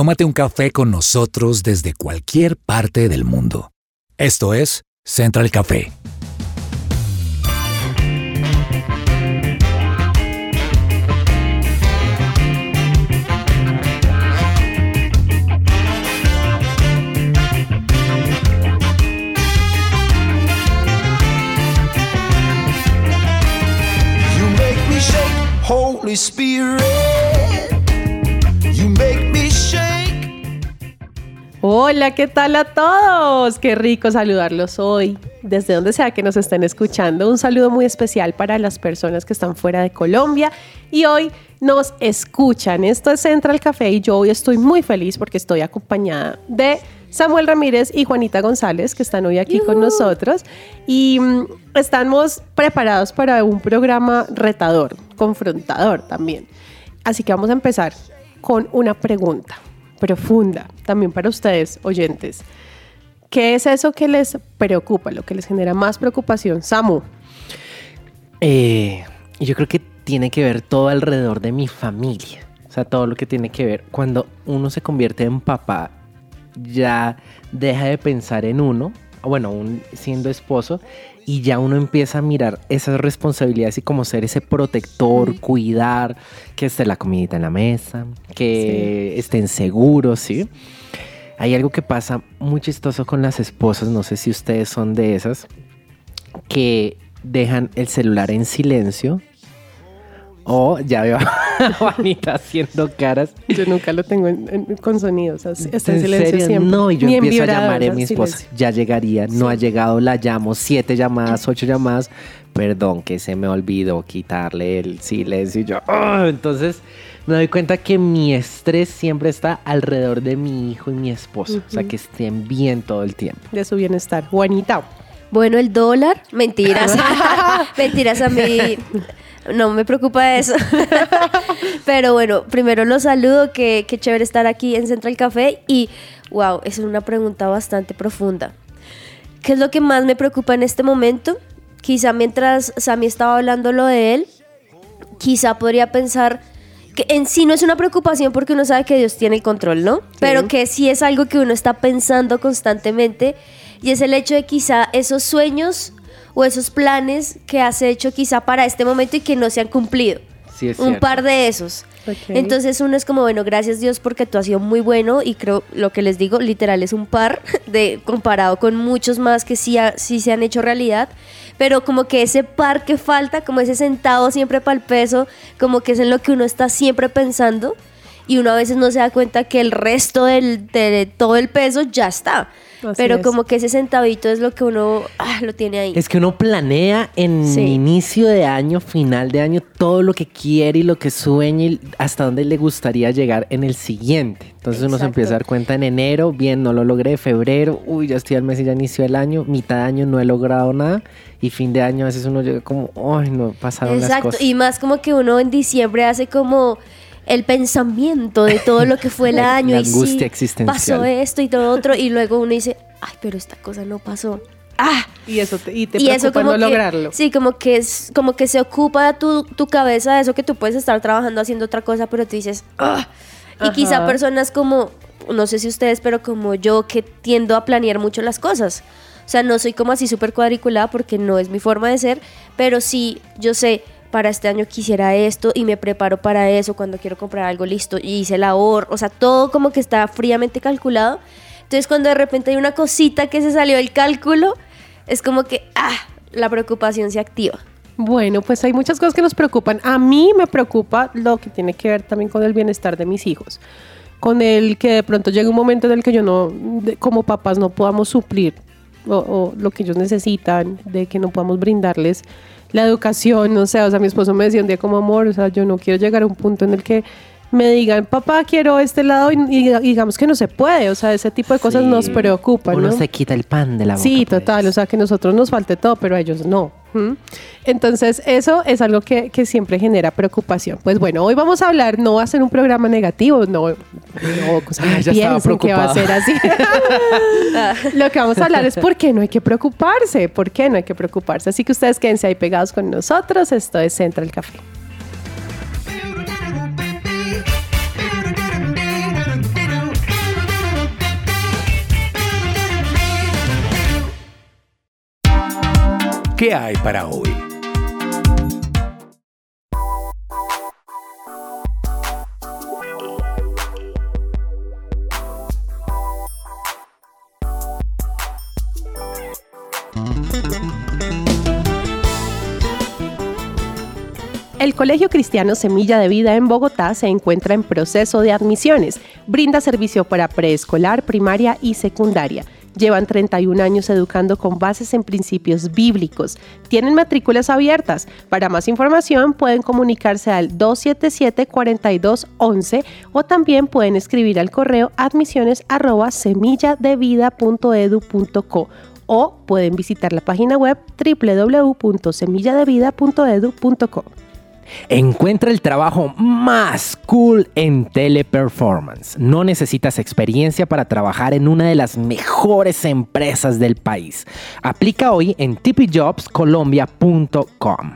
tómate un café con nosotros desde cualquier parte del mundo. Esto es Central Café. Holy Spirit. Hola, ¿qué tal a todos? Qué rico saludarlos hoy, desde donde sea que nos estén escuchando. Un saludo muy especial para las personas que están fuera de Colombia y hoy nos escuchan. Esto es Central Café y yo hoy estoy muy feliz porque estoy acompañada de Samuel Ramírez y Juanita González, que están hoy aquí con nosotros. Y mm, estamos preparados para un programa retador, confrontador también. Así que vamos a empezar con una pregunta profunda, también para ustedes, oyentes. ¿Qué es eso que les preocupa, lo que les genera más preocupación? Samu, Eh, yo creo que tiene que ver todo alrededor de mi familia. O sea, todo lo que tiene que ver. Cuando uno se convierte en papá, ya deja de pensar en uno, bueno, aún siendo esposo, y ya uno empieza a mirar esas responsabilidades y como ser ese protector, cuidar, que esté la comidita en la mesa, que estén seguros, ¿sí? Hay algo que pasa muy chistoso con las esposas, no sé si ustedes son de esas, que dejan el celular en silencio. O ya veo a Juanita haciendo caras. yo nunca lo tengo en- en- con sonidos, así, está en ¿En silencio serio? siempre. No, y yo Ni empiezo a llamar a ¿no? mi esposa. Silencio. Ya llegaría, no ha llegado, la llamo, siete llamadas, ocho llamadas. Perdón, que se me olvidó quitarle el silencio. Y yo, ¡ah! entonces me doy cuenta que mi estrés siempre está alrededor de mi hijo y mi esposo. O sea, que estén bien todo el tiempo. De su bienestar. Juanita, Bueno, el dólar, mentiras. mentiras a mí. No me preocupa eso. Pero bueno, primero los saludo, que, qué chévere estar aquí en Central Café. Y wow, es una pregunta bastante profunda. ¿Qué es lo que más me preocupa en este momento? Quizá mientras Sammy estaba hablando lo de él, quizá podría pensar que en sí no es una preocupación porque uno sabe que Dios tiene el control, ¿no? Pero que sí es algo que uno está pensando constantemente y es el hecho de quizá esos sueños o esos planes que has hecho quizá para este momento y que no se han cumplido. Sí, es Un par de esos. Ok. Entonces uno es como, bueno, gracias Dios porque tú has sido muy bueno y creo lo que les digo, literal es un par de comparado con muchos más que sí, ha- sí se han hecho realidad, pero como que ese par que falta, como ese centavo siempre para el peso, como que es en lo que uno está siempre pensando y uno a veces no se da cuenta que el resto del, de todo el peso ya está. Así pero es. como que ese centavito es lo que uno ah, lo tiene ahí. Es que uno planea en Sí. inicio de año, final de año, todo lo que quiere y lo que sueña y hasta dónde le gustaría llegar en el siguiente. Entonces uno se Exacto. empieza a dar cuenta en enero, bien, no lo logré, febrero, uy, ya estoy al mes y ya inició el año, mitad de año no he logrado nada y fin de año a veces uno llega como, ay, no pasaron las Exacto, cosas. y más como que uno en diciembre hace como el pensamiento de todo lo que fue el año la y sí, angustia existencial. pasó esto y todo otro y luego uno dice, ay, pero esta cosa no pasó. Ah, y eso te, y te y eso preocupa como no que, lograrlo. Sí, como que es como que se ocupa tu, tu cabeza de eso que tú puedes estar trabajando haciendo otra cosa, pero tú dices, ah. Y Ajá. quizá personas como, no sé si ustedes, pero como yo que tiendo a planear mucho las cosas. O sea, no soy como así súper cuadriculada porque no es mi forma de ser, pero sí, yo sé, para este año quisiera esto y me preparo para eso cuando quiero comprar algo listo y hice el ahorro, o sea, todo como que está fríamente calculado. Entonces, cuando de repente hay una cosita que se salió del cálculo, es como que, ah, la preocupación se activa. Bueno, pues hay muchas cosas que nos preocupan. A mí me preocupa lo que tiene que ver también con el bienestar de mis hijos. Con el que de pronto llegue un momento en el que yo no, de- como papás, no podamos suplir o, o lo que ellos necesitan, de que no podamos brindarles la educación, no sé, o sea, mi esposo me decía un día como amor, o sea, yo no quiero llegar a un punto en el que me digan, papá, quiero este lado y, y digamos que no se puede, o sea, ese tipo de cosas Sí. nos preocupan, Uno ¿no? se quita el pan de la boca. Sí, pues. total, o sea, que nosotros nos falte todo, pero a ellos no. Entonces, eso es algo que, que siempre genera preocupación. Pues bueno, hoy vamos a hablar, no va a ser un programa negativo, no, no, no Ay, ya estaba piensen que va a ser así. Lo que vamos a hablar es por qué no hay que preocuparse, por qué no hay que preocuparse. Así que ustedes quédense ahí pegados con nosotros, esto es Central Café. ¿Qué hay para hoy? El Colegio Cristiano Semilla de Vida en Bogotá se encuentra en proceso de admisiones. Brinda servicio para preescolar, primaria y secundaria. Llevan 31 años educando con bases en principios bíblicos. Tienen matrículas abiertas. Para más información pueden comunicarse al 277-4211 o también pueden escribir al correo admisiones arroba semilladevida.edu.co o pueden visitar la página web www.semilladevida.edu.co. Encuentra el trabajo más cool en Teleperformance. No necesitas experiencia para trabajar en una de las mejores empresas del país. Aplica hoy en tipijobscolombia.com.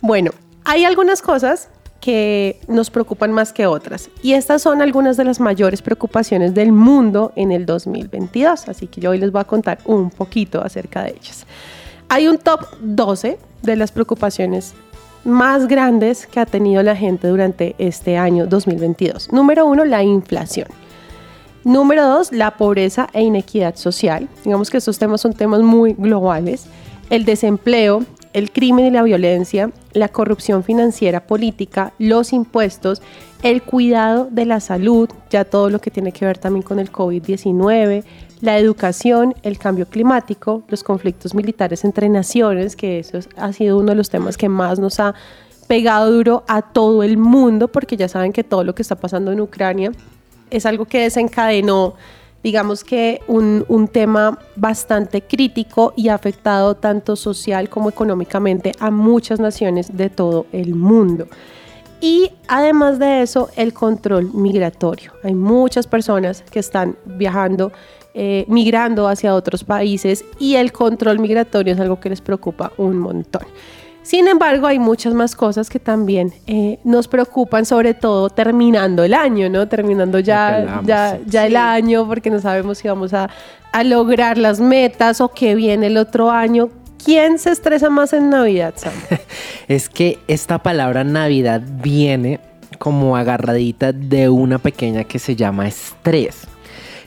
Bueno, hay algunas cosas que nos preocupan más que otras y estas son algunas de las mayores preocupaciones del mundo en el 2022, así que yo hoy les voy a contar un poquito acerca de ellas. Hay un top 12 de las preocupaciones más grandes que ha tenido la gente durante este año 2022. Número uno, la inflación. Número dos, la pobreza e inequidad social. Digamos que estos temas son temas muy globales. El desempleo, el crimen y la violencia, la corrupción financiera política, los impuestos, el cuidado de la salud, ya todo lo que tiene que ver también con el COVID-19, la educación, el cambio climático, los conflictos militares entre naciones, que eso ha sido uno de los temas que más nos ha pegado duro a todo el mundo, porque ya saben que todo lo que está pasando en Ucrania es algo que desencadenó, digamos que un, un tema bastante crítico y ha afectado tanto social como económicamente a muchas naciones de todo el mundo. Y además de eso, el control migratorio. Hay muchas personas que están viajando eh, migrando hacia otros países y el control migratorio es algo que les preocupa un montón. Sin embargo, hay muchas más cosas que también eh, nos preocupan, sobre todo terminando el año, ¿no? Terminando ya, ya, ya el año, porque no sabemos si vamos a, a lograr las metas o qué viene el otro año. ¿Quién se estresa más en Navidad, Sam? es que esta palabra Navidad viene como agarradita de una pequeña que se llama estrés.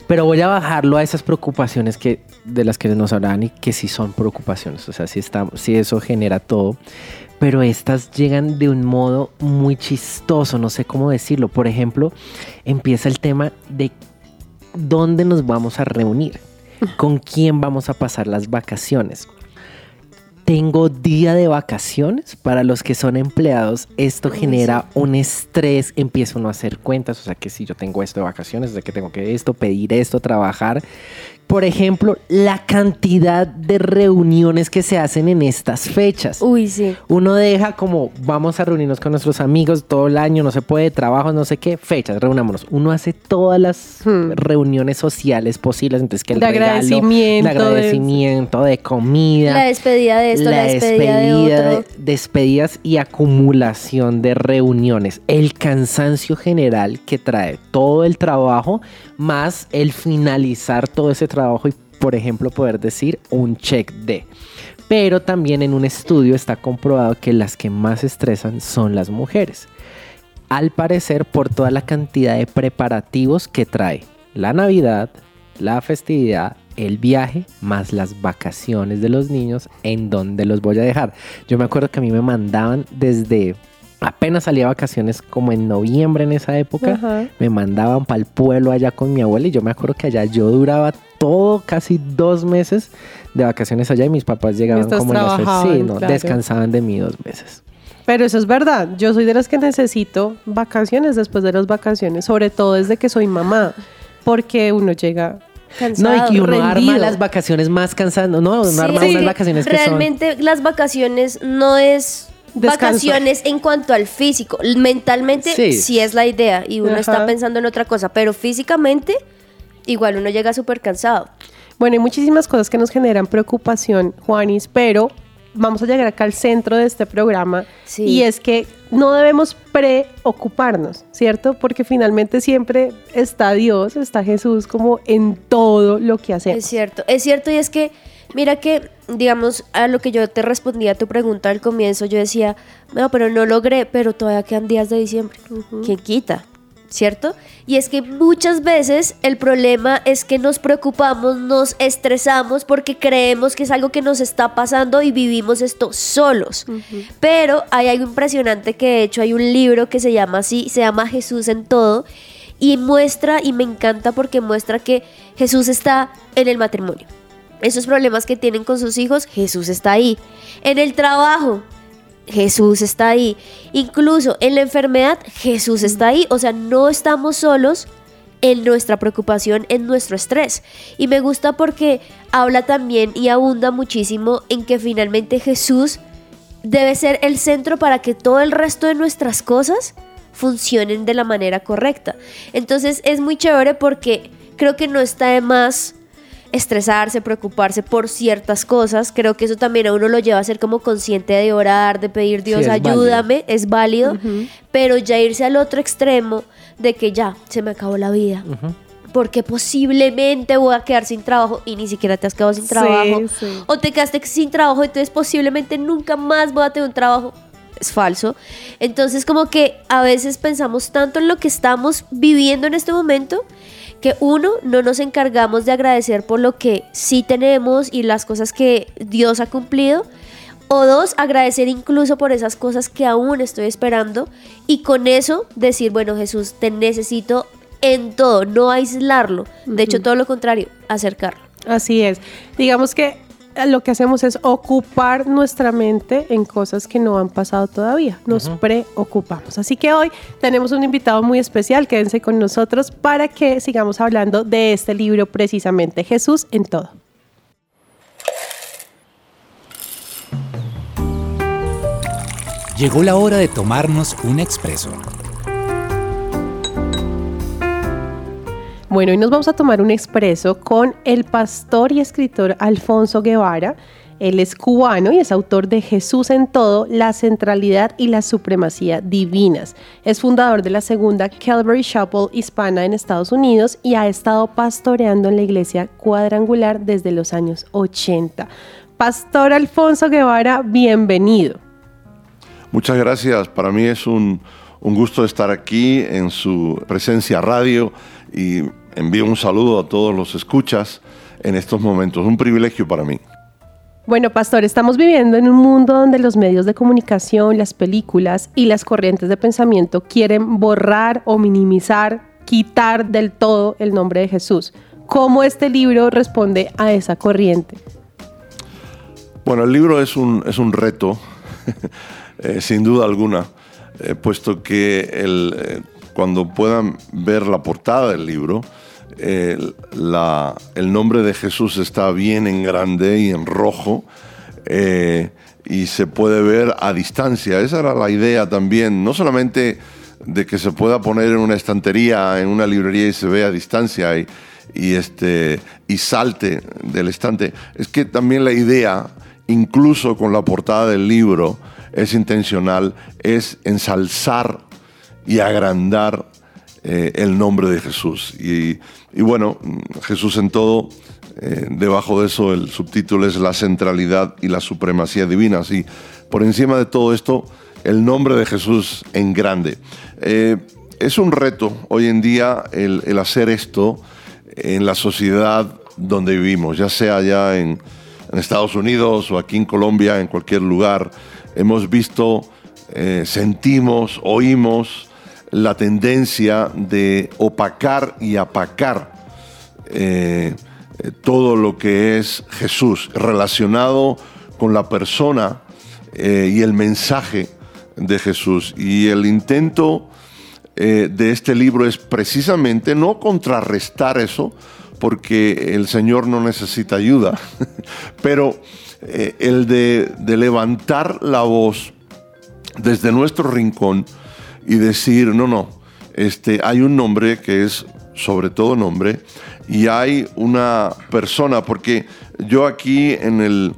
Pero voy a bajarlo a esas preocupaciones que, de las que nos hablaban y que sí son preocupaciones. O sea, si, está, si eso genera todo. Pero estas llegan de un modo muy chistoso, no sé cómo decirlo. Por ejemplo, empieza el tema de dónde nos vamos a reunir, con quién vamos a pasar las vacaciones tengo día de vacaciones. Para los que son empleados, esto genera un estrés. Empieza uno a hacer cuentas. O sea, que si yo tengo esto de vacaciones, de que tengo que esto, pedir esto, trabajar por ejemplo, la cantidad de reuniones que se hacen en estas fechas. Uy, sí. Uno deja como vamos a reunirnos con nuestros amigos todo el año, no se puede, trabajo, no sé qué, fechas, reunámonos. Uno hace todas las hmm. reuniones sociales posibles, entonces que el de agradecimiento, de agradecimiento, de... comida, la despedida de la, despedida, de otro. despedidas y acumulación de reuniones. El cansancio general que trae todo el trabajo más el finalizar todo ese trabajo y, por ejemplo, poder decir un check de. Pero también en un estudio está comprobado que las que más estresan son las mujeres. Al parecer, por toda la cantidad de preparativos que trae la Navidad, la festividad, el viaje, más las vacaciones de los niños, en donde los voy a dejar. Yo me acuerdo que a mí me mandaban desde apenas salía a vacaciones como en noviembre en esa época, me mandaban para el pueblo allá con mi abuela y yo me acuerdo que allá yo duraba todo, casi dos meses de vacaciones allá y mis papás llegaban como en las sí, no, descansaban de mí dos meses. Pero eso es verdad, yo soy de las que necesito vacaciones después de las vacaciones, sobre todo desde que soy mamá, porque uno llega Cansado, no, y uno arma las vacaciones más cansando, no, uno arma unas vacaciones que Realmente las vacaciones no es vacaciones en cuanto al físico. Mentalmente sí, es la idea y uno está pensando en otra cosa, pero físicamente igual uno llega súper cansado. Bueno, hay muchísimas cosas que nos generan preocupación, Juanis, pero vamos a llegar acá al centro de este programa y es que no debemos preocuparnos, ¿cierto? Porque finalmente siempre está Dios, está Jesús como en todo lo que hacemos. Es cierto, es cierto y es que mira que digamos, a lo que yo te respondía a tu pregunta al comienzo, yo decía, no, pero no logré, pero todavía quedan días de diciembre. ¿Quién quita? ¿Cierto? Y es que muchas veces el problema es que nos preocupamos, nos estresamos porque creemos que es algo que nos está pasando y vivimos esto solos. Pero hay algo impresionante que de hecho hay un libro que se llama así, se llama Jesús en todo y muestra, y me encanta porque muestra que Jesús está en el matrimonio. Esos problemas que tienen con sus hijos, Jesús está ahí. En el trabajo, Jesús está ahí. Incluso en la enfermedad, Jesús está ahí. O sea, no estamos solos en nuestra preocupación, en nuestro estrés. Y me gusta porque habla también y abunda muchísimo en que finalmente Jesús debe ser el centro para que todo el resto de nuestras cosas funcionen de la manera correcta. Entonces es muy chévere porque creo que no está de más estresarse, preocuparse por ciertas cosas. Creo que eso también a uno lo lleva a ser como consciente de orar, de pedir Dios, es ayúdame, es válido, pero ya irse al otro extremo de que ya se me acabó la vida. Porque posiblemente voy a quedar sin trabajo y ni siquiera te has quedado sin trabajo. sí. O te quedaste sin trabajo, entonces posiblemente nunca más voy a tener un trabajo. Es falso. Entonces como que a veces pensamos tanto en lo que estamos viviendo en este momento que uno, no nos encargamos de agradecer por lo que sí tenemos y las cosas que Dios ha cumplido. O dos, agradecer incluso por esas cosas que aún estoy esperando. Y con eso decir, bueno Jesús, te necesito en todo, no aislarlo. De hecho, todo lo contrario, acercarlo. Así es. Digamos que lo que hacemos es ocupar nuestra mente en cosas que no han pasado todavía. Nos preocupamos. Así que hoy tenemos un invitado muy especial. Quédense con nosotros para que sigamos hablando de este libro precisamente, Jesús en todo. Llegó la hora de tomarnos un expreso. Bueno, hoy nos vamos a tomar un expreso con el pastor y escritor Alfonso Guevara. Él es cubano y es autor de Jesús en todo, la centralidad y la supremacía divinas. Es fundador de la segunda Calvary Chapel hispana en Estados Unidos y ha estado pastoreando en la iglesia cuadrangular desde los años 80. Pastor Alfonso Guevara, bienvenido. Muchas gracias. Para mí es un, un gusto estar aquí en su presencia radio y envío un saludo a todos los escuchas en estos momentos. Un privilegio para mí. Bueno, pastor, estamos viviendo en un mundo donde los medios de comunicación, las películas y las corrientes de pensamiento quieren borrar o minimizar, quitar del todo el nombre de Jesús. ¿Cómo este libro responde a esa corriente? Bueno, el libro es un, es un reto, eh, sin duda alguna, eh, puesto que el, eh, cuando puedan ver la portada del libro, eh, el nombre de Jesús está bien en grande y en rojo eh, y se puede ver a distancia. Esa era la idea también, no solamente de que se pueda poner en una estantería, en una librería y se vea a distancia y, y, este, y salte del estante, es que también la idea, incluso con la portada del libro, es intencional, es ensalzar y agrandar eh, el nombre de Jesús. Y, bueno, Jesús en todo, eh, debajo de eso el subtítulo es la centralidad y la supremacía divina. Así, por encima de todo esto, el nombre de Jesús en grande. Eh, es un reto hoy en día el, hacer esto en la sociedad donde vivimos, ya sea allá en, Estados Unidos o aquí en Colombia, en cualquier lugar. Hemos visto, sentimos, oímos la tendencia de opacar y apacar eh, eh, todo lo que es Jesús relacionado con la persona eh, y el mensaje de Jesús. Y el intento de este libro es precisamente no contrarrestar eso, porque el Señor no necesita ayuda, pero el de levantar la voz desde nuestro rincón y decir, no, no, este, hay un nombre que es sobre todo nombre y hay una persona, porque yo aquí en el,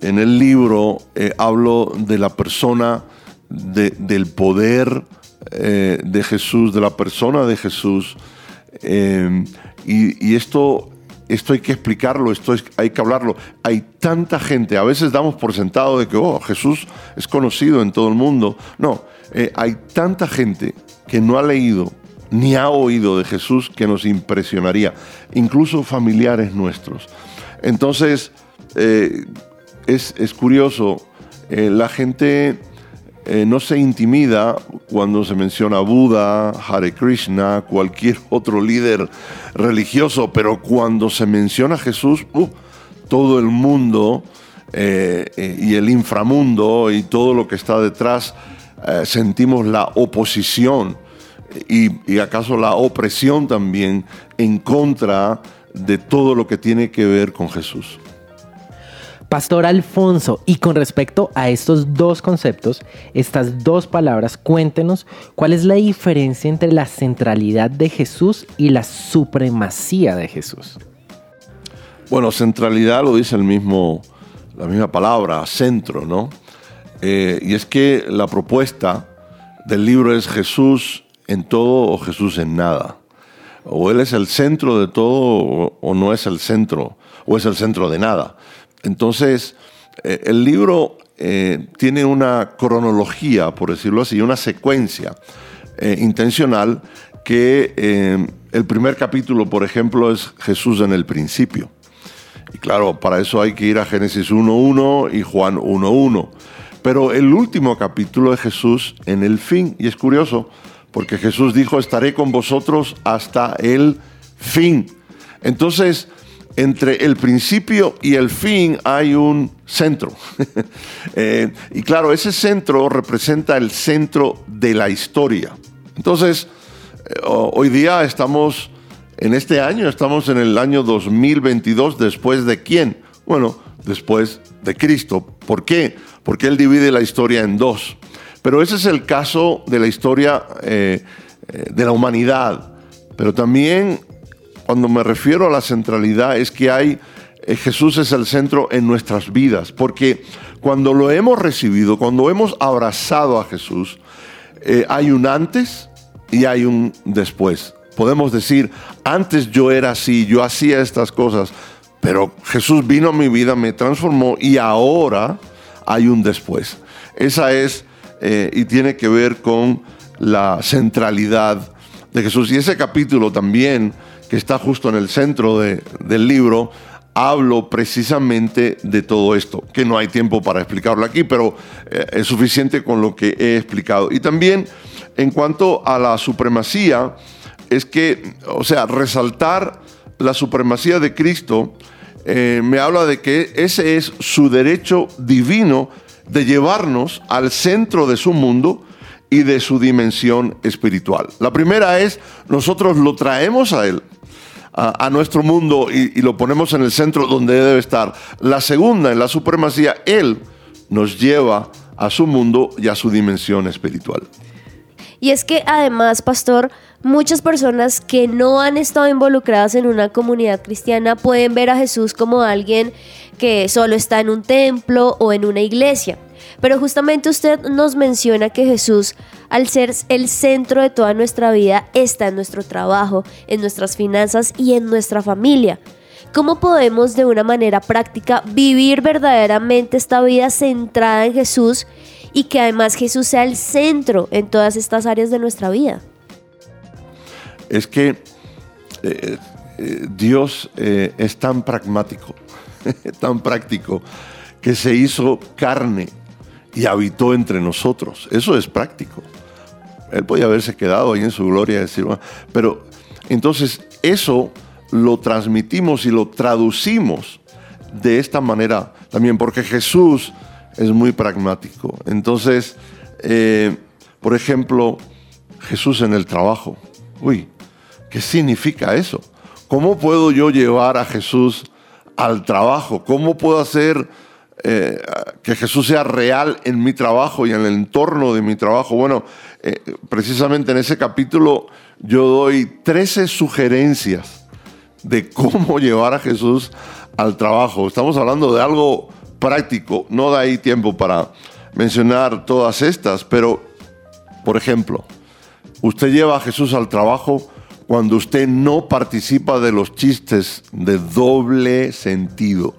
en el libro eh, hablo de la persona, de- del poder eh, de Jesús, de la persona de Jesús, eh, y, y esto esto hay que explicarlo, esto es- hay que hablarlo. Hay tanta gente, a veces damos por sentado de que oh, Jesús es conocido en todo el mundo. No, eh, hay tanta gente que no ha leído ni ha oído de Jesús que nos impresionaría, incluso familiares nuestros. Entonces, eh, es, es curioso, eh, la gente no se intimida cuando se menciona Buda, Hare Krishna, cualquier otro líder religioso, pero cuando se menciona Jesús, uh, todo el mundo y el inframundo y todo lo que está detrás, eh, sentimos la oposición y, y acaso la opresión también en contra de todo lo que tiene que ver con Jesús. Pastor Alfonso, y con respecto a estos dos conceptos, estas dos palabras, cuéntenos cuál es la diferencia entre la centralidad de Jesús y la supremacía de Jesús. Bueno, centralidad lo dice el mismo, la misma palabra, centro, ¿no? Eh, y es que la propuesta del libro es Jesús en todo o Jesús en nada. O Él es el centro de todo o, no es el centro, o es el centro de nada. Entonces, eh, el libro eh, tiene una cronología, por decirlo así, una secuencia intencional que el primer capítulo, por ejemplo, es Jesús en el principio. Y claro, para eso hay que ir a Génesis 1.1 y Juan 1.1. Pero el último capítulo es Jesús en el fin. Y es curioso, porque Jesús dijo, estaré con vosotros hasta el fin. Entonces, entre el principio y el fin hay un centro. Eh, y claro, ese centro representa el centro de la historia. Entonces, eh, ho- hoy día estamos, en este año, estamos en el año 2022, después de quién? Bueno, después de Cristo. ¿Por qué? Porque Él divide la historia en dos. Pero ese es el caso de la historia eh, eh, de la humanidad. Pero también cuando me refiero a la centralidad es que hay, eh, Jesús es el centro en nuestras vidas, porque cuando lo hemos recibido, cuando hemos abrazado a Jesús, eh, hay un antes y hay un después. Podemos decir, antes yo era así, yo hacía estas cosas, pero Jesús vino a mi vida, me transformó y ahora hay un después. Esa es, eh, y tiene que ver con la centralidad de Jesús. Y ese capítulo también, que está justo en el centro de- del libro, hablo precisamente de todo esto, que no hay tiempo para explicarlo aquí, pero eh, es suficiente con lo que he explicado. Y también en cuanto a la supremacía, es que, o sea, resaltar la supremacía de Cristo eh, me habla de que ese es su derecho divino de llevarnos al centro de su mundo y de su dimensión espiritual. La primera es, nosotros lo traemos a Él, a, nuestro mundo y, y lo ponemos en el centro donde debe estar. La segunda, en la supremacía, Él nos lleva a su mundo y a su dimensión espiritual. Y es que además, pastor, muchas personas que no han estado involucradas en una comunidad cristiana pueden ver a Jesús como alguien que solo está en un templo o en una iglesia. Pero justamente usted nos menciona que Jesús, al ser el centro de toda nuestra vida, está en nuestro trabajo, en nuestras finanzas y en nuestra familia. ¿Cómo podemos de una manera práctica vivir verdaderamente esta vida centrada en Jesús y que además Jesús sea el centro en todas estas áreas de nuestra vida? es que eh, eh, Dios eh, es tan pragmático, tan práctico, que se hizo carne y habitó entre nosotros. Eso es práctico. Él podía haberse quedado ahí en su gloria y decir, "Bueno", pero entonces eso lo transmitimos y lo traducimos de esta manera también, porque Jesús es muy pragmático. Entonces, eh, por ejemplo, Jesús en el trabajo. Uy, ¿qué significa eso? ¿Cómo puedo yo llevar a Jesús al trabajo? ¿Cómo puedo hacer eh, que Jesús sea real en mi trabajo y en el entorno de mi trabajo? Bueno, eh, precisamente en ese capítulo yo doy 13 sugerencias de cómo llevar a Jesús al trabajo. Estamos hablando de algo práctico, no da ahí tiempo para mencionar todas estas, pero, por ejemplo, usted lleva a Jesús al trabajo cuando usted no participa de los chistes de doble sentido.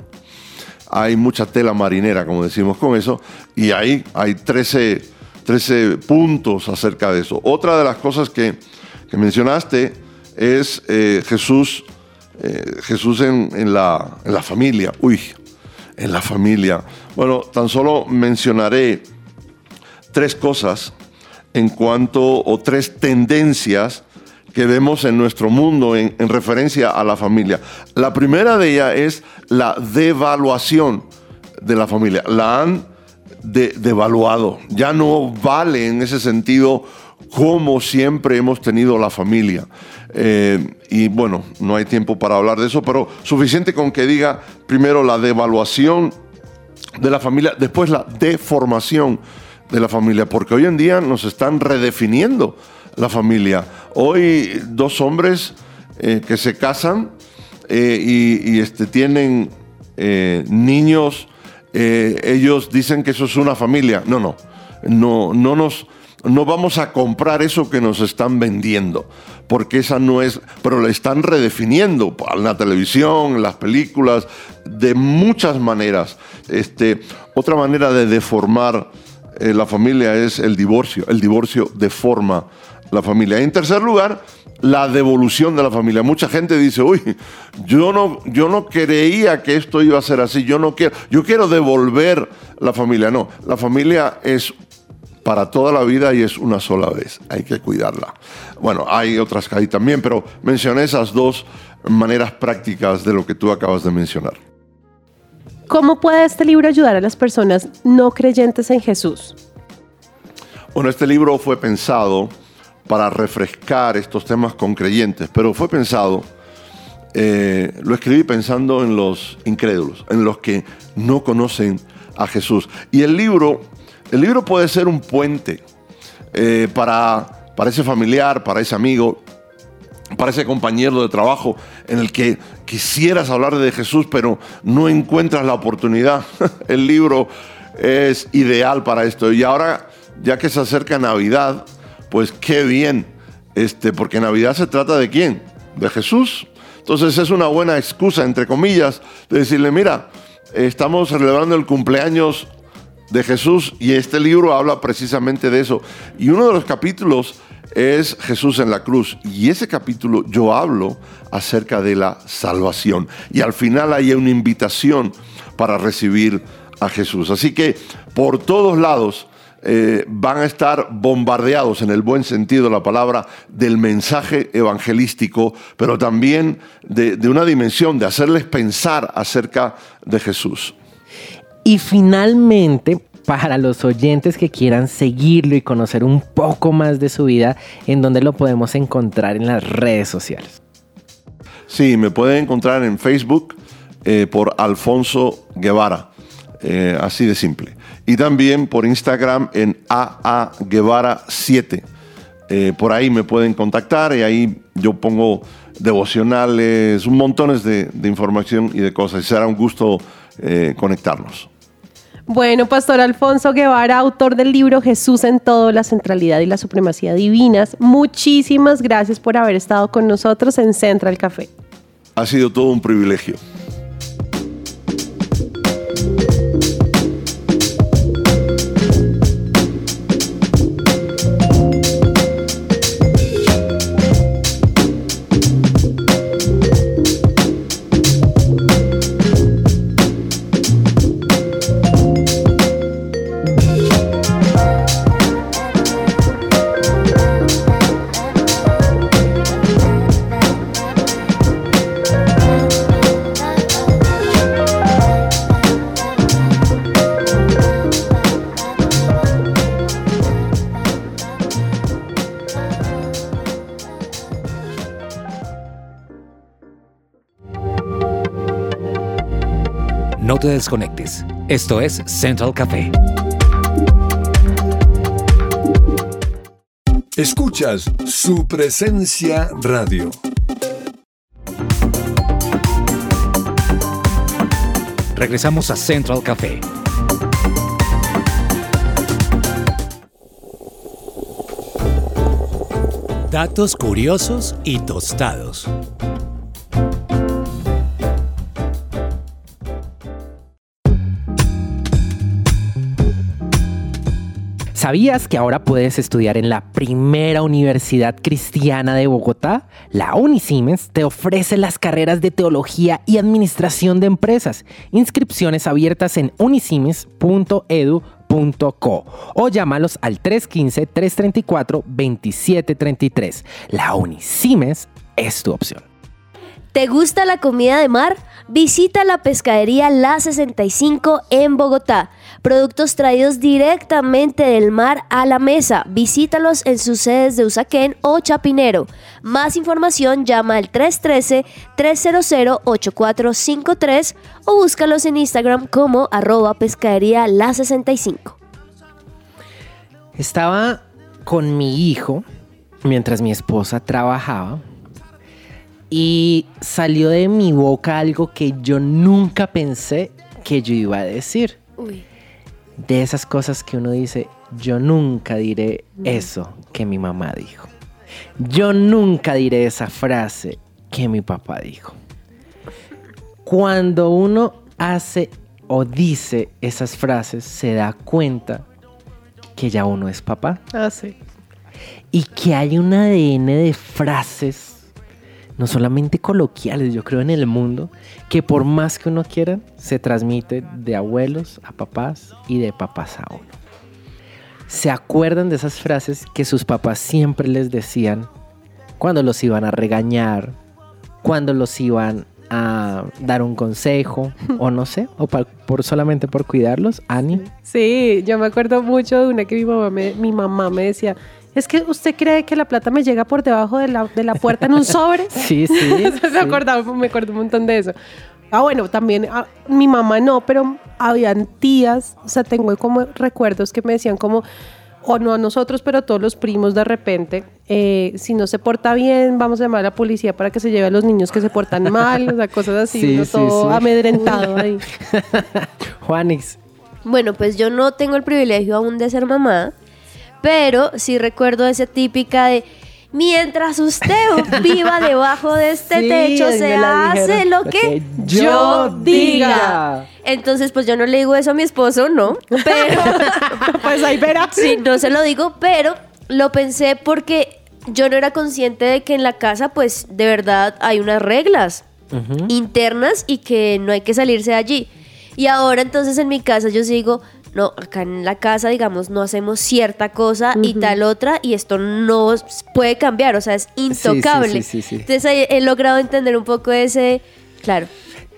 Hay mucha tela marinera, como decimos con eso, y ahí hay 13, 13 puntos acerca de eso. Otra de las cosas que, que mencionaste es eh, Jesús, eh, Jesús en, en la, en la familia. Uy, en la familia. Bueno, tan solo mencionaré tres cosas en cuanto, o tres tendencias que vemos en nuestro mundo en, en referencia a la familia. La primera de ellas es la devaluación de la familia. La han de- devaluado. Ya no vale en ese sentido como siempre hemos tenido la familia. Eh, y bueno, no hay tiempo para hablar de eso, pero suficiente con que diga primero la devaluación de la familia, después la deformación de la familia, porque hoy en día nos están redefiniendo la familia. Hoy dos hombres eh, que se casan eh, y, y, este, tienen niños, ellos dicen que eso es una familia. No, no, no, no nos... No vamos a comprar eso que nos están vendiendo, porque esa no es, pero la están redefiniendo en la televisión, en las películas, de muchas maneras. Este, otra manera de deformar eh, la familia es el divorcio. El divorcio deforma la familia. En tercer lugar, la devolución de la familia. Mucha gente dice, uy, yo no, yo no creía que esto iba a ser así, yo no quiero, yo quiero devolver la familia. No, la familia es para toda la vida y es una sola vez. Hay que cuidarla. Bueno, hay otras que hay también, pero mencioné esas dos maneras prácticas de lo que tú acabas de mencionar. ¿Cómo puede este libro ayudar a las personas no creyentes en Jesús? Bueno, este libro fue pensado para refrescar estos temas con creyentes, pero fue pensado, eh, lo escribí pensando en los incrédulos, en los que no conocen a Jesús. Y el libro, el libro puede ser un puente eh, para, para ese familiar, para ese amigo, para ese compañero de trabajo en el que quisieras hablar de Jesús, pero no encuentras la oportunidad. El libro es ideal para esto. Y ahora, ya que se acerca Navidad, pues qué bien, este, porque Navidad se trata de quién? De Jesús. Entonces es una buena excusa, entre comillas, de decirle, mira, estamos celebrando el cumpleaños de Jesús y este libro habla precisamente de eso. Y uno de los capítulos es Jesús en la cruz. Y ese capítulo yo hablo acerca de la salvación. Y al final hay una invitación para recibir a Jesús. Así que por todos lados eh, van a estar bombardeados en el buen sentido de la palabra del mensaje evangelístico, pero también de, de una dimensión de hacerles pensar acerca de Jesús. Y finalmente, para los oyentes que quieran seguirlo y conocer un poco más de su vida, ¿en dónde lo podemos encontrar en las redes sociales? Sí, me pueden encontrar en Facebook eh, por Alfonso Guevara, eh, así de simple. Y también por Instagram en AA Guevara 7. Eh, por ahí me pueden contactar y ahí yo pongo devocionales, un montones de, de información y de cosas. Y será un gusto conectarnos. Bueno, Pastor Alfonso Guevara, autor del libro Jesús en todo, la centralidad y la supremacía divinas, muchísimas gracias por haber estado con nosotros en Central Café. Ha sido todo un privilegio. Te desconectes. Esto es Central Café. Escuchas su presencia radio. Regresamos a Central Café. Datos curiosos y tostados. ¿Sabías que ahora puedes estudiar en la primera universidad cristiana de Bogotá? La Unisimes te ofrece las carreras de teología y administración de empresas. Inscripciones abiertas en unisimes.edu.co o llámalos al 315-334-2733. La Unisimes es tu opción. ¿Te gusta la comida de mar? Visita la pescadería La 65 en Bogotá. Productos traídos directamente del mar a la mesa. Visítalos en sus sedes de Usaquén o Chapinero. Más información llama al 313-300-8453 o búscalos en Instagram como arroba pescadería La 65. Estaba con mi hijo mientras mi esposa trabajaba y salió de mi boca algo que yo nunca pensé que yo iba a decir. De esas cosas que uno dice, yo nunca diré eso que mi mamá dijo. Yo nunca diré esa frase que mi papá dijo. Cuando uno hace o dice esas frases, se da cuenta que ya uno es papá Ah, sí. y que hay un ADN de frases, no solamente coloquiales, yo creo en el mundo, que por más que uno quiera, se transmite de abuelos a papás y de papás a uno. ¿Se acuerdan de esas frases que sus papás siempre les decían cuando los iban a regañar, cuando los iban a dar un consejo, o no sé, o por solamente por cuidarlos? Ani. Sí, yo me acuerdo mucho de una que mi mamá me, mi mamá me decía, es que usted cree que la plata me llega por debajo de la, de la puerta en un sobre. Sí, sí. me sí. acordaba, me acuerdo un montón de eso. Ah, bueno, también ah, mi mamá no, pero habían tías, o sea, tengo como recuerdos que me decían como, o no a nosotros, pero a todos los primos de repente, eh, si no se porta bien, vamos a llamar a la policía para que se lleve a los niños que se portan mal, o sea, cosas así, Sí, uno sí, todo sí. amedrentado ahí. Juanix. Bueno, pues yo no tengo el privilegio aún de ser mamá, pero sí recuerdo esa típica de mientras usted viva debajo de este Sí, techo se hace lo que yo diga. Entonces, pues yo no le digo eso a mi esposo, no, pero pues ahí verá. sí, no se lo digo, pero lo pensé porque yo no era consciente de que en la casa, pues de verdad hay unas reglas internas y que no hay que salirse de allí. Y ahora entonces en mi casa yo sigo, no, acá en la casa, digamos, no hacemos cierta cosa y tal otra, y esto no puede cambiar, o sea, es intocable. sí, sí, sí. Entonces he, he logrado entender un poco ese, claro,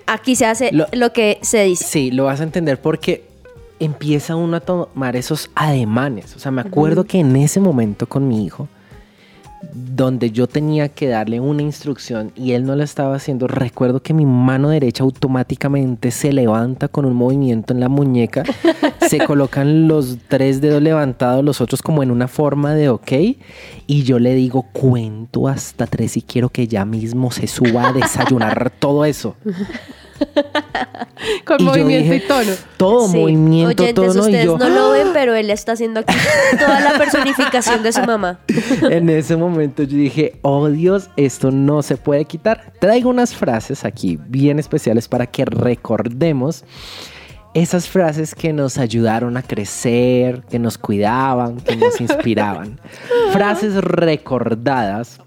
aquí se hace Lo- lo, que se dice. Sí, lo vas a entender porque empieza uno a tomar esos ademanes. O sea, me acuerdo que en ese momento con mi hijo, donde yo tenía que darle una instrucción y él no la estaba haciendo, recuerdo que mi mano derecha automáticamente se levanta con un movimiento en la muñeca, se colocan los tres dedos levantados, los otros como en una forma de ok, y yo le digo cuento hasta tres y quiero que ya mismo se suba a desayunar todo eso. Con Y movimiento dije, y tono. Todo Sí. movimiento, Oyentes, tono. Y ustedes yo, no lo ven, pero él está haciendo aquí toda la personificación de su mamá. en ese momento yo dije, oh Dios, esto no se puede quitar. Traigo unas frases aquí bien especiales para que recordemos esas frases que nos ayudaron a crecer, que nos cuidaban, que nos inspiraban. frases recordadas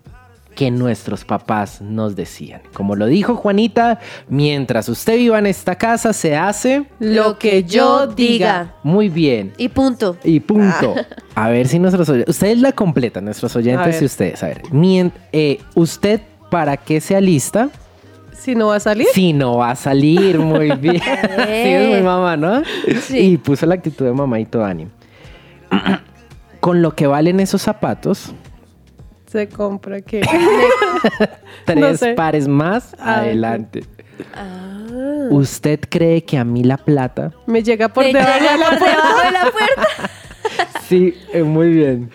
que nuestros papás nos decían. Como lo dijo Juanita, mientras usted viva en esta casa se hace Lo que yo diga. muy bien. Y punto. Y punto. A ver si nuestros oyentes. Ustedes la completan, nuestros oyentes y ustedes. A ver. Mien- eh, ¿Usted para qué se alista? Si no va a salir. Si no va a salir. Muy bien. sí, es muy mamá, ¿no? Sí. Y puso la actitud de mamá y todo ánimo. Con lo que valen esos zapatos, Se compra que. tres sé. pares más Ah, adelante. ¿Usted cree que a mí la plata? Me llega por debajo llega de la por puerta. debajo de la puerta. Sí, eh, muy bien.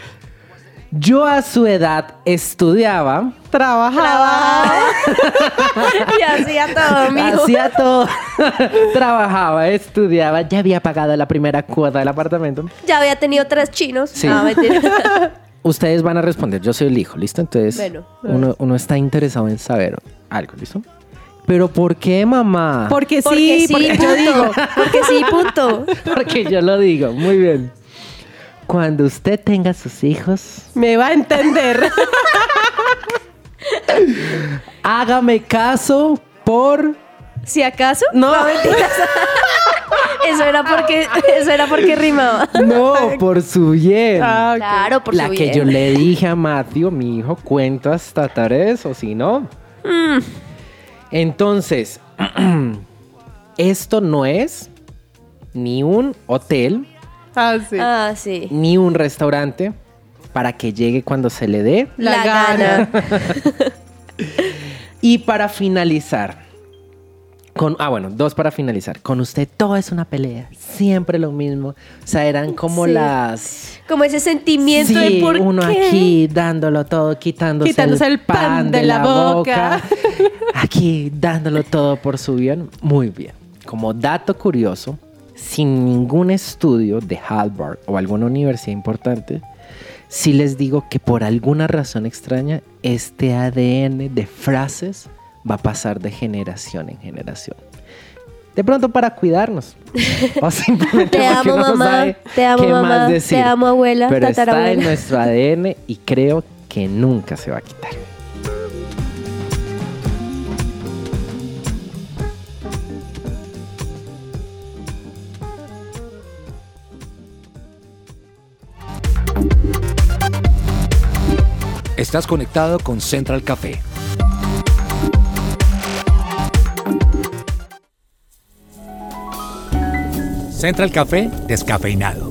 Yo a su edad estudiaba. Trabajaba. Y hacía todo, mijo. Hacía todo. Trabajaba, estudiaba, ya había pagado la primera cuota del apartamento. Ya había tenido tres chinos. Sí. Ah. Ustedes van a responder, yo soy el hijo, ¿listo? Entonces, Bueno. uno, uno está interesado en saber algo, ¿listo? Pero ¿por qué, mamá? Porque Porque sí, sí, porque yo punto. digo. Porque sí, punto. Porque yo lo digo, muy bien. Cuando usted tenga sus hijos, Me va a entender. hágame caso por... Si acaso. No. mentiras. Eso era porque, eso era porque rimaba. No, por su bien. Ah. Claro, por La su que bien. yo le dije a Matthew, mi hijo, cuento hasta tres o si no. Mm. Entonces, esto no es ni un hotel, Ah, sí. Ah, sí. ni un restaurante para que llegue cuando se le dé. La La, gana. gana. Y para finalizar, con, ah, bueno, dos para finalizar. Con usted todo es una pelea, siempre lo mismo. O sea, eran como Sí. las... Como ese sentimiento Sí, de por uno qué. aquí dándolo todo, quitándose, Quitándose el pan de la boca. Aquí dándolo todo por su bien. Muy bien. Como dato curioso, sin ningún estudio de Harvard o alguna universidad importante, si les digo que por alguna razón extraña, este ADN de frases va a pasar de generación en generación. De pronto para cuidarnos. O simplemente Te amo, uno no mamá. sabe Te amo, qué mamá. más Te decir. amo, abuela, Pero está en nuestro ADN y creo que nunca se va a quitar. Estás conectado con Central Café. Central Café descafeinado.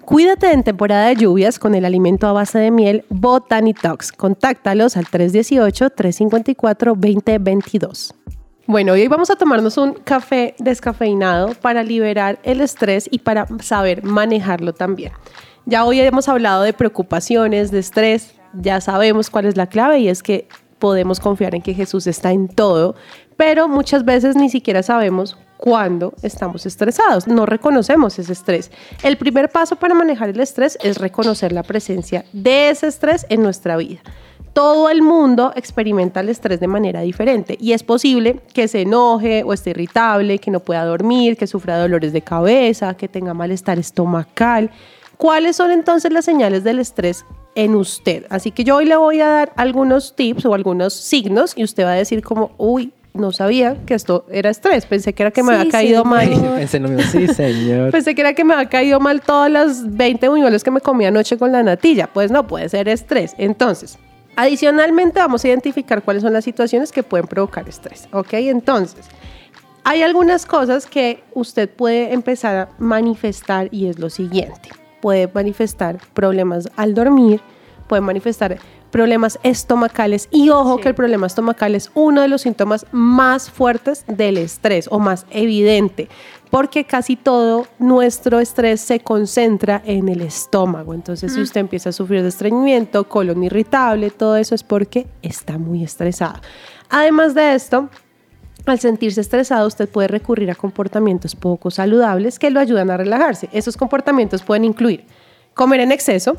Cuídate en temporada de lluvias con el alimento a base de miel Botanitox. Contáctalos al 318-354-2022. Bueno, hoy vamos a tomarnos un café descafeinado para liberar el estrés y para saber manejarlo también. Ya hoy hemos hablado de preocupaciones, de estrés, ya sabemos cuál es la clave y es que podemos confiar en que Jesús está en todo, pero muchas veces ni siquiera sabemos cuándo estamos estresados, no reconocemos ese estrés. El primer paso para manejar el estrés es reconocer la presencia de ese estrés en nuestra vida. Todo el mundo experimenta el estrés de manera diferente y es posible que se enoje o esté irritable, que no pueda dormir, que sufra dolores de cabeza, que tenga malestar estomacal. ¿Cuáles son entonces las señales del estrés en usted? Así que yo hoy le voy a dar algunos tips o algunos signos y usted va a decir como, uy, no sabía que esto era estrés, pensé que era que me Sí, había caído señor. mal. Pensé lo mismo, sí, señor. Pensé que era que me había caído mal todas las 20 buñuelos que me comí anoche con la natilla. Pues no, puede ser estrés. Entonces, adicionalmente vamos a identificar cuáles son las situaciones que pueden provocar estrés. ¿Ok? Entonces, hay algunas cosas que usted puede empezar a manifestar y es lo siguiente. Puede manifestar problemas al dormir, puede manifestar problemas estomacales y ojo Sí. que el problema estomacal es uno de los síntomas más fuertes del estrés o más evidente porque casi todo nuestro estrés se concentra en el estómago. Entonces, si usted empieza a sufrir de estreñimiento, colon irritable, todo eso es porque está muy estresado. Además de esto, al sentirse estresado, usted puede recurrir a comportamientos poco saludables que lo ayudan a relajarse. Esos comportamientos pueden incluir comer en exceso,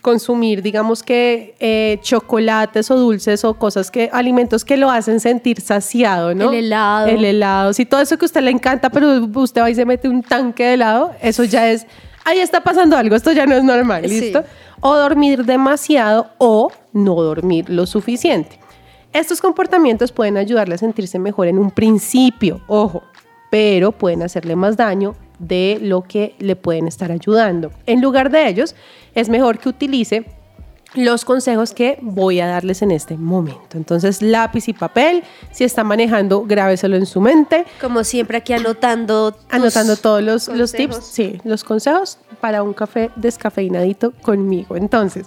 consumir, digamos que eh, chocolates o dulces o cosas que, alimentos que lo hacen sentir saciado, ¿no? El helado. El helado. Si todo eso que a usted le encanta, pero usted va y se mete un tanque de helado, eso ya es, ahí está pasando algo, esto ya no es normal, Sí. ¿listo? O dormir demasiado o no dormir lo suficiente. Estos comportamientos pueden ayudarle a sentirse mejor en un principio, ojo, pero pueden hacerle más daño de lo que le pueden estar ayudando. En lugar de ellos, es mejor que utilice los consejos que voy a darles en este momento. Entonces, lápiz y papel, si está manejando, grábeselo en su mente, Como siempre aquí anotando. anotando todos los, los tips, sí, los consejos para un café descafeinadito conmigo. Entonces,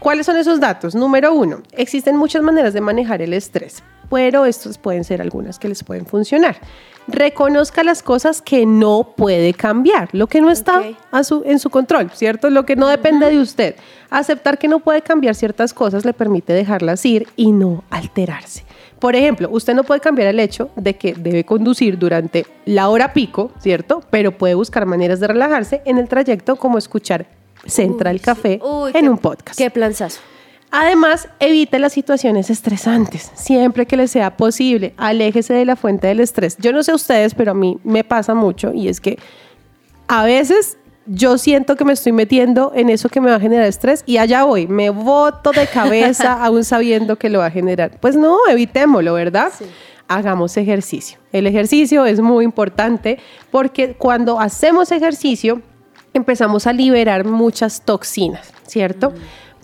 ¿cuáles son esos datos? Número uno, existen muchas maneras de manejar el estrés, pero estos pueden ser algunas que les pueden funcionar. Reconozca las cosas que no puede cambiar, lo que no está a su- en su control, ¿cierto? Lo que no depende de usted. Aceptar que no puede cambiar ciertas cosas le permite dejarlas ir y no alterarse. Por ejemplo, usted no puede cambiar el hecho de que debe conducir durante la hora pico, ¿cierto? Pero puede buscar maneras de relajarse en el trayecto como escuchar Central Uy, sí. Café Uy, en qué- un podcast. Qué planzazo. Además, evite las situaciones estresantes siempre que le sea posible. Aléjese de la fuente del estrés. Yo no sé ustedes, pero a mí me pasa mucho y es que a veces yo siento que me estoy metiendo en eso que me va a generar estrés y allá voy, me boto de cabeza aún sabiendo que lo va a generar. Pues no, evitémoslo, ¿verdad? Hagamos ejercicio. El ejercicio es muy importante porque cuando hacemos ejercicio empezamos a liberar muchas toxinas, ¿cierto?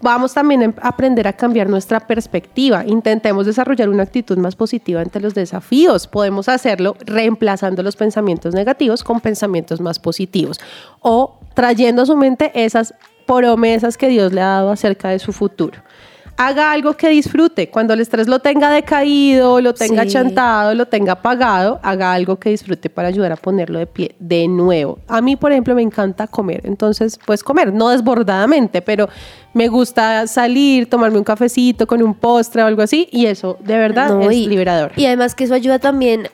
Vamos también a aprender a cambiar nuestra perspectiva. Intentemos desarrollar una actitud más positiva ante los desafíos. Podemos hacerlo reemplazando los pensamientos negativos con pensamientos más positivos o trayendo a su mente esas promesas que Dios le ha dado acerca de su futuro. Haga algo que disfrute. Cuando el estrés lo tenga decaído, lo tenga Sí. chantado, lo tenga apagado, haga algo que disfrute para ayudar a ponerlo de pie de nuevo. A mí, por ejemplo, me encanta comer. Entonces, pues comer, no desbordadamente, pero me gusta salir, tomarme un cafecito con un postre o algo así. Y eso, de verdad, No, es y- liberador. Y además que eso ayuda también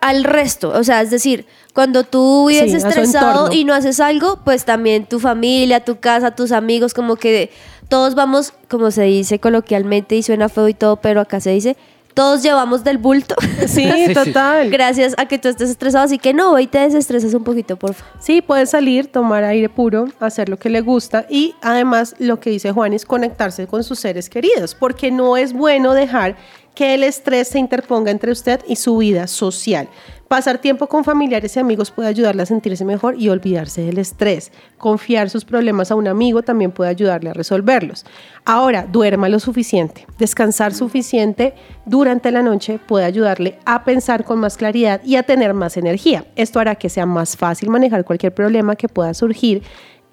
al resto. O sea, es decir, cuando tú vives Sí, estresado y no haces algo, pues también tu familia, tu casa, tus amigos, como que todos vamos, como se dice coloquialmente y suena feo y todo, pero acá se dice, todos llevamos del bulto. Sí, sí. total. Gracias a que tú estés estresado, así que no, y te desestresas un poquito, por favor. Sí, puede salir, tomar aire puro, hacer lo que le gusta y además lo que dice Juan es conectarse con sus seres queridos, porque no es bueno dejar que el estrés se interponga entre usted y su vida social. Pasar tiempo con familiares y amigos puede ayudarle a sentirse mejor y olvidarse del estrés. Confiar sus problemas a un amigo también puede ayudarle a resolverlos. Ahora, duerma lo suficiente. Descansar suficiente durante la noche puede ayudarle a pensar con más claridad y a tener más energía. Esto hará que sea más fácil manejar cualquier problema que pueda surgir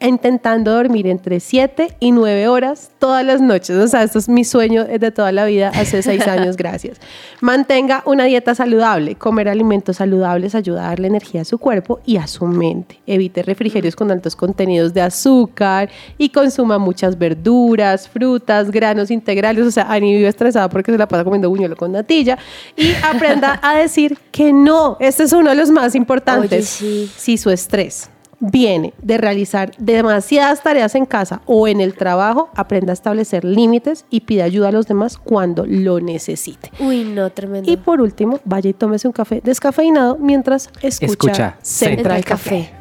intentando dormir entre 7 y 9 horas todas las noches. O sea, esto es mi sueño de toda la vida, hace 6 años, gracias. Mantenga una dieta saludable. Comer alimentos saludables ayuda a darle energía a su cuerpo y a su mente. Evite refrigerios con altos contenidos de azúcar y consuma muchas verduras, frutas, granos integrales. O sea, Ani vive estresada porque se la pasa comiendo buñuelo con natilla. Y aprenda a decir que no. Este es uno de los más importantes. Oye, sí. Si su estrés viene de realizar demasiadas tareas en casa o en el trabajo, aprenda a establecer límites y pida ayuda a los demás cuando lo necesite. Uy, no, tremendo. Y por último, vaya y tómese un café descafeinado mientras escucha, Escucha Central Central Café. Café.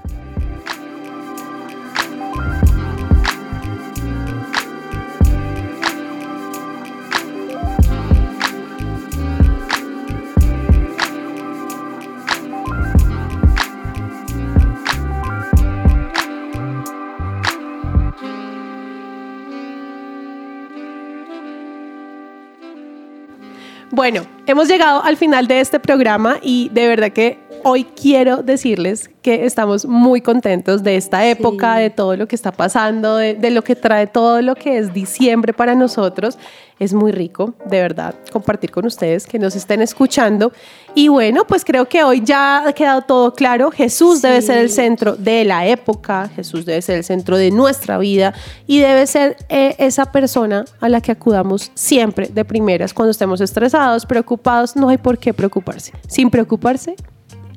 Bueno, hemos llegado al final de este programa y de verdad que hoy quiero decirles que estamos muy contentos de esta época, Sí. de todo lo que está pasando, de, de lo que trae todo lo que es diciembre para nosotros. Es muy rico, de verdad, compartir con ustedes que nos estén escuchando. Y bueno, pues creo que hoy ya ha quedado todo claro. Jesús debe Sí. ser el centro de la época, Jesús debe ser el centro de nuestra vida y debe ser eh, esa persona a la que acudamos siempre de primeras cuando estemos estresados, preocupados. No hay por qué preocuparse. Sin preocuparse,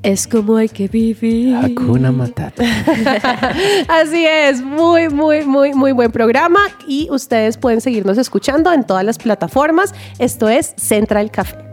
es como hay que vivir. Hakuna Matata. Así es, muy, muy, muy, muy buen programa y ustedes pueden seguirnos escuchando en todas las plataformas. Esto es Central Café.